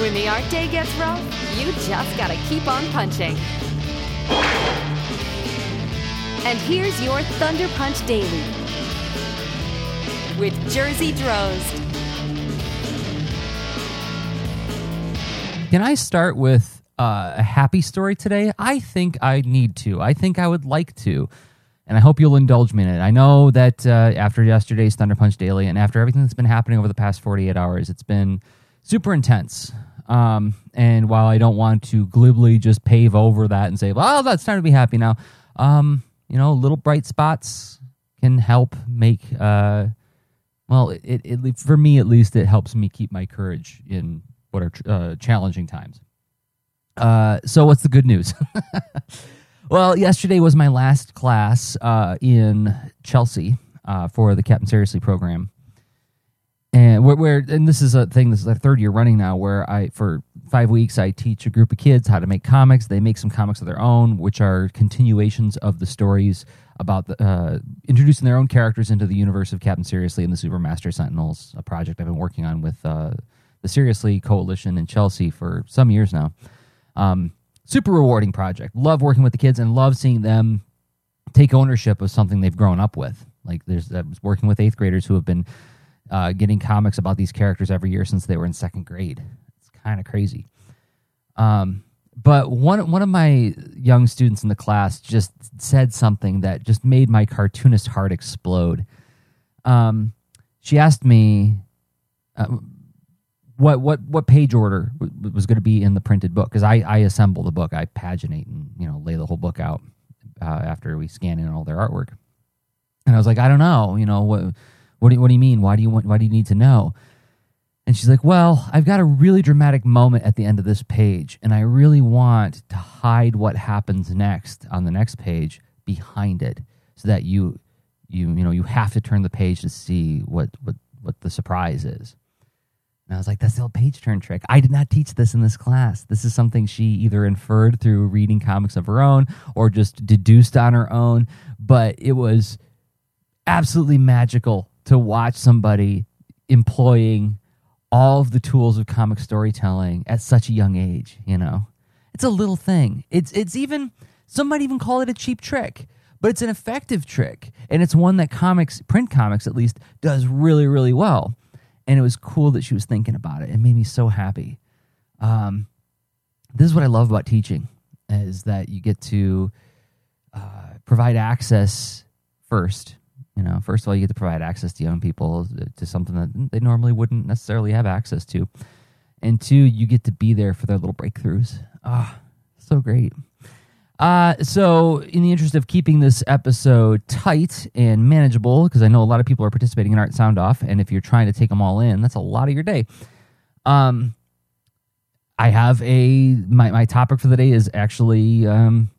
When the art day gets rough, you just gotta keep on punching. And here's your Thunder Punch Daily with Jerzy Drozd. Can I start with uh, a happy story today? I think I need to. I think I would like to. And I hope you'll indulge me in it. I know that uh, after yesterday's Thunder Punch Daily and after everything that's been happening over the past 48 hours, it's been super intense. Um, and while I don't want to glibly just pave over that and say, well, that's time to be happy now, um, you know, little bright spots can help make, uh, well, it, it, for me at least, it helps me keep my courage in what are uh, challenging times. Uh, so, what's the good news? well, yesterday was my last class uh, in Chelsea uh, for the Captain Seriously program and where, where, and this is a thing this is our third year running now where i for five weeks i teach a group of kids how to make comics. They make some comics of their own which are continuations of the stories about the, uh, introducing their own characters into the universe of captain seriously and the supermaster sentinels a project i've been working on with uh, the seriously coalition in chelsea for some years now. Um, super rewarding project. Love working with the kids and love seeing them take ownership of something they've grown up with. Like there's i was working with eighth graders who have been uh, getting comics about these characters every year since they were in second grade. It's kind of crazy. Um, but one one of my young students in the class just said something that just made my cartoonist heart explode. Um, she asked me uh, what what what page order w- was going to be in the printed book because I I assemble the book, I paginate and you know lay the whole book out uh, after we scan in all their artwork. And I was like, I don't know, you know what what do, you, what do you mean? Why do you want, why do you need to know? And she's like, Well, I've got a really dramatic moment at the end of this page, and I really want to hide what happens next on the next page behind it so that you you you know you have to turn the page to see what what what the surprise is. And I was like, that's the old page turn trick. I did not teach this in this class. This is something she either inferred through reading comics of her own or just deduced on her own. But it was absolutely magical to watch somebody employing all of the tools of comic storytelling at such a young age, you know. It's a little thing. It's it's even some might even call it a cheap trick, but it's an effective trick and it's one that comics print comics at least does really really well. And it was cool that she was thinking about it. It made me so happy. Um, this is what I love about teaching is that you get to uh, provide access first you know, first of all, you get to provide access to young people to something that they normally wouldn't necessarily have access to. And two, you get to be there for their little breakthroughs. Ah, oh, so great. Uh, so, in the interest of keeping this episode tight and manageable, because I know a lot of people are participating in Art Sound Off, and if you're trying to take them all in, that's a lot of your day. Um, I have a my my topic for the day is actually um,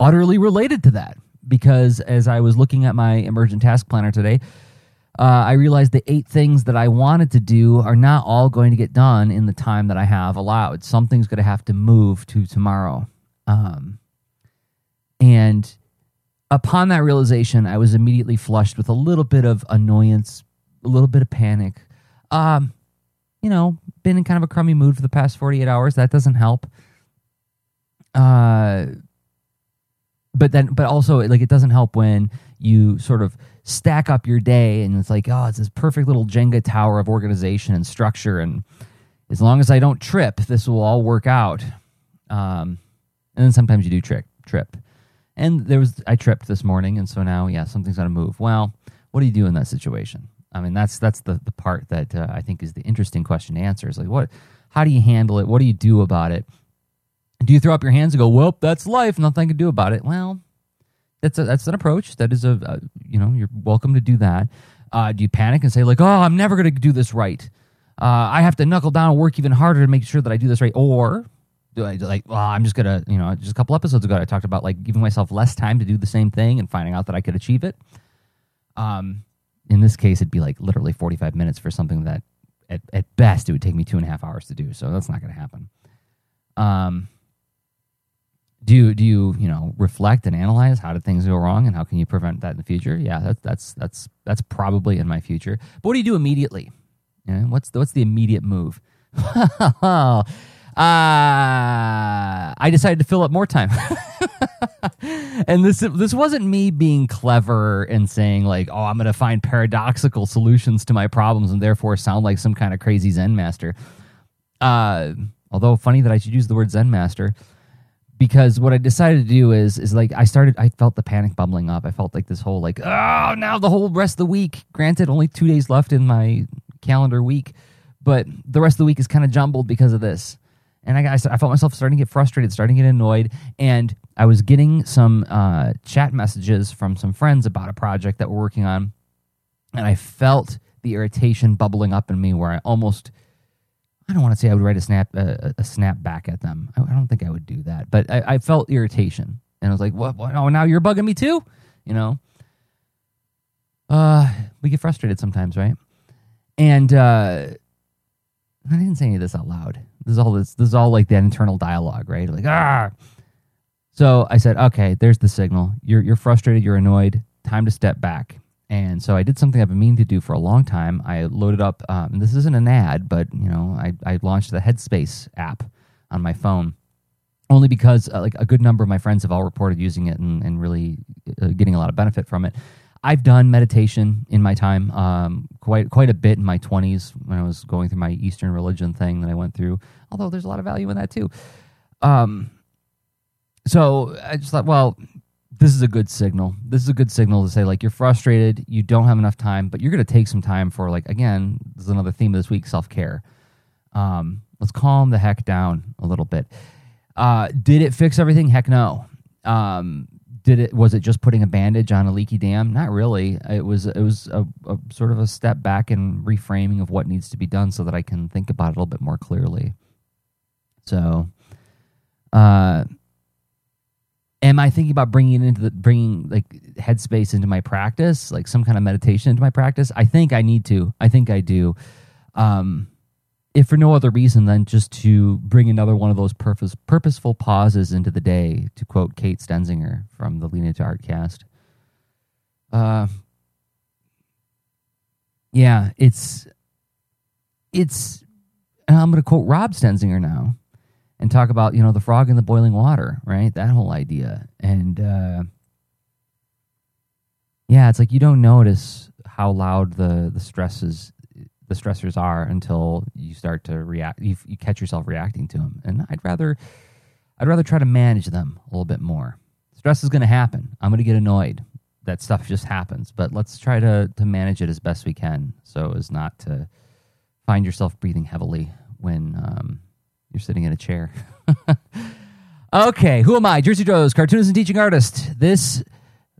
utterly related to that because as I was looking at my emergent task planner today, uh, I realized the eight things that I wanted to do are not all going to get done in the time that I have allowed. Something's going to have to move to tomorrow. Um, and upon that realization, I was immediately flushed with a little bit of annoyance, a little bit of panic. Um, you know, been in kind of a crummy mood for the past 48 hours. That doesn't help. Uh, but then but also like it doesn't help when you sort of stack up your day and it's like oh it's this perfect little jenga tower of organization and structure. And as long as i don't trip this will all work out. Um, and then sometimes you do trick trip. And there was i tripped this morning. And so now yeah something's got to move. Well what do you do in that situation? I mean that's that's the, the part that uh, i think is the interesting question to answer is like what how do you handle it? What do you do about it do you throw up your hands and go, "Well, that's life. Nothing I can do about it"? Well, that's a, that's an approach. That is a, a you know you're welcome to do that. Uh, do you panic and say like, "Oh, I'm never going to do this right. Uh, I have to knuckle down and work even harder to make sure that I do this right"? Or do I like, well, I'm just gonna, you know, just a couple episodes ago, I talked about like giving myself less time to do the same thing and finding out that I could achieve it. Um, in this case, it'd be like literally 45 minutes for something that, at, at best, it would take me two and a half hours to do. So that's not going to happen. Um, do you do you you know reflect and analyze how did things go wrong and how can you prevent that in the future? Yeah that's that's that's that's probably in my future. But what do you do immediately? You know, what's the, what's the immediate move? Uh, I decided to fill up more time. and this this wasn't me being clever and saying like, "Oh, I'm going to find paradoxical solutions to my problems and therefore sound like some kind of crazy Zen master." Uh, although funny that I should use the word Zen master because what I decided to do is is like I started I felt the panic bubbling up. I felt like this whole like, "Oh, now the whole rest of the week. Granted, only 2 days left in my calendar week, but the rest of the week is kind of jumbled because of this." and I, I, felt myself starting to get frustrated, starting to get annoyed, and I was getting some uh, chat messages from some friends about a project that we're working on, and I felt the irritation bubbling up in me, where I almost, I don't want to say I would write a snap a, a snap back at them. I, I, don't think I would do that, but I, I, felt irritation, and I was like, "What? what? Oh, now you're bugging me too?" You know. Uh, we get frustrated sometimes, right? And uh, I didn't say any of this out loud. This is all this. This is all like that internal dialogue, right? Like ah. So I said, okay, there's the signal. You're you're frustrated. You're annoyed. Time to step back. And so I did something I've been meaning to do for a long time. I loaded up. Um, this isn't an ad, but you know, I I launched the Headspace app on my phone only because uh, like a good number of my friends have all reported using it and, and really uh, getting a lot of benefit from it. I've done meditation in my time, um, quite quite a bit in my twenties when I was going through my Eastern religion thing that I went through. Although there's a lot of value in that too. Um, so I just thought, well, this is a good signal. This is a good signal to say like you're frustrated, you don't have enough time, but you're going to take some time for like again, this is another theme of this week, self care. Um, let's calm the heck down a little bit. Uh, did it fix everything? Heck no. Um, did it was it just putting a bandage on a leaky dam not really it was it was a, a, sort of a step back and reframing of what needs to be done so that i can think about it a little bit more clearly so uh am i thinking about bringing into the bringing like headspace into my practice like some kind of meditation into my practice i think i need to i think i do um if for no other reason than just to bring another one of those purpose, purposeful pauses into the day, to quote Kate Stenzinger from the Into Art cast. Uh, yeah, it's it's. And I'm going to quote Rob Stenzinger now, and talk about you know the frog in the boiling water, right? That whole idea, and uh, yeah, it's like you don't notice how loud the the stress is the stressors are until you start to react you, you catch yourself reacting to them and i'd rather i'd rather try to manage them a little bit more. Stress is going to happen. I'm going to get annoyed that stuff just happens but let's try to to manage it as best we can so as not to find yourself breathing heavily when um, you're sitting in a chair. Okay who am i? Jerzy Drozd cartoonist and teaching artist. This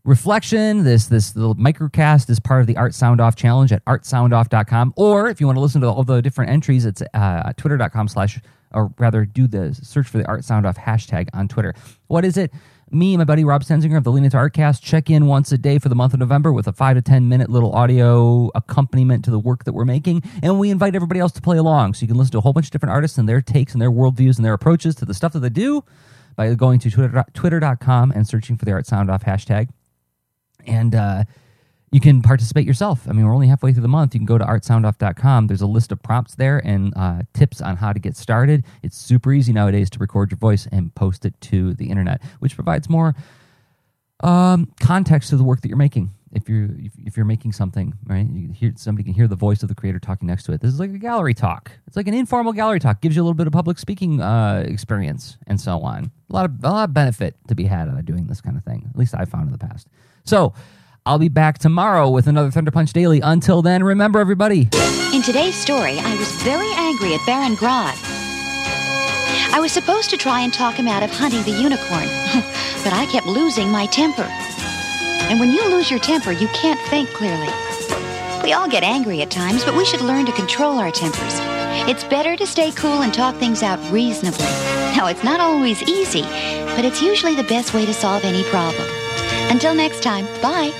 reflection this this little microcast is part of the art sound off challenge at artsoundoff.com or if you want to listen to all the different entries it's uh, twitter.com slash or rather do the search for the art sound off hashtag on twitter. What is it me and my buddy rob stenzinger of the lean into artcast check in once a day for the month of november with a five to ten minute little audio accompaniment to the work that we're making. And we invite everybody else to play along. So you can listen to a whole bunch of different artists and their takes and their worldviews and their approaches to the stuff that they do by going to twitter, twitter.com and searching for the art sound off hashtag. And uh, you can participate yourself. I mean, we're only halfway through the month. You can go to artsoundoff.com. There's a list of prompts there and uh, tips on how to get started. It's super easy nowadays to record your voice and post it to the internet, which provides more um, context to the work that you're making. If you're if you're making something, right, you hear somebody can hear the voice of the creator talking next to it. This is like a gallery talk. It's like an informal gallery talk. Gives you a little bit of public speaking uh, experience and so on. A lot of a lot of benefit to be had out of doing this kind of thing. At least I found in the past. So I'll be back tomorrow with another Thunder Punch Daily. Until then, remember everybody. In today's story, I was very angry at Baron Grodd. I was supposed to try and talk him out of hunting the unicorn, but I kept losing my temper. And when you lose your temper, you can't think clearly. We all get angry at times, but we should learn to control our tempers. It's better to stay cool and talk things out reasonably. Now, it's not always easy, but it's usually the best way to solve any problem. Until next time, bye.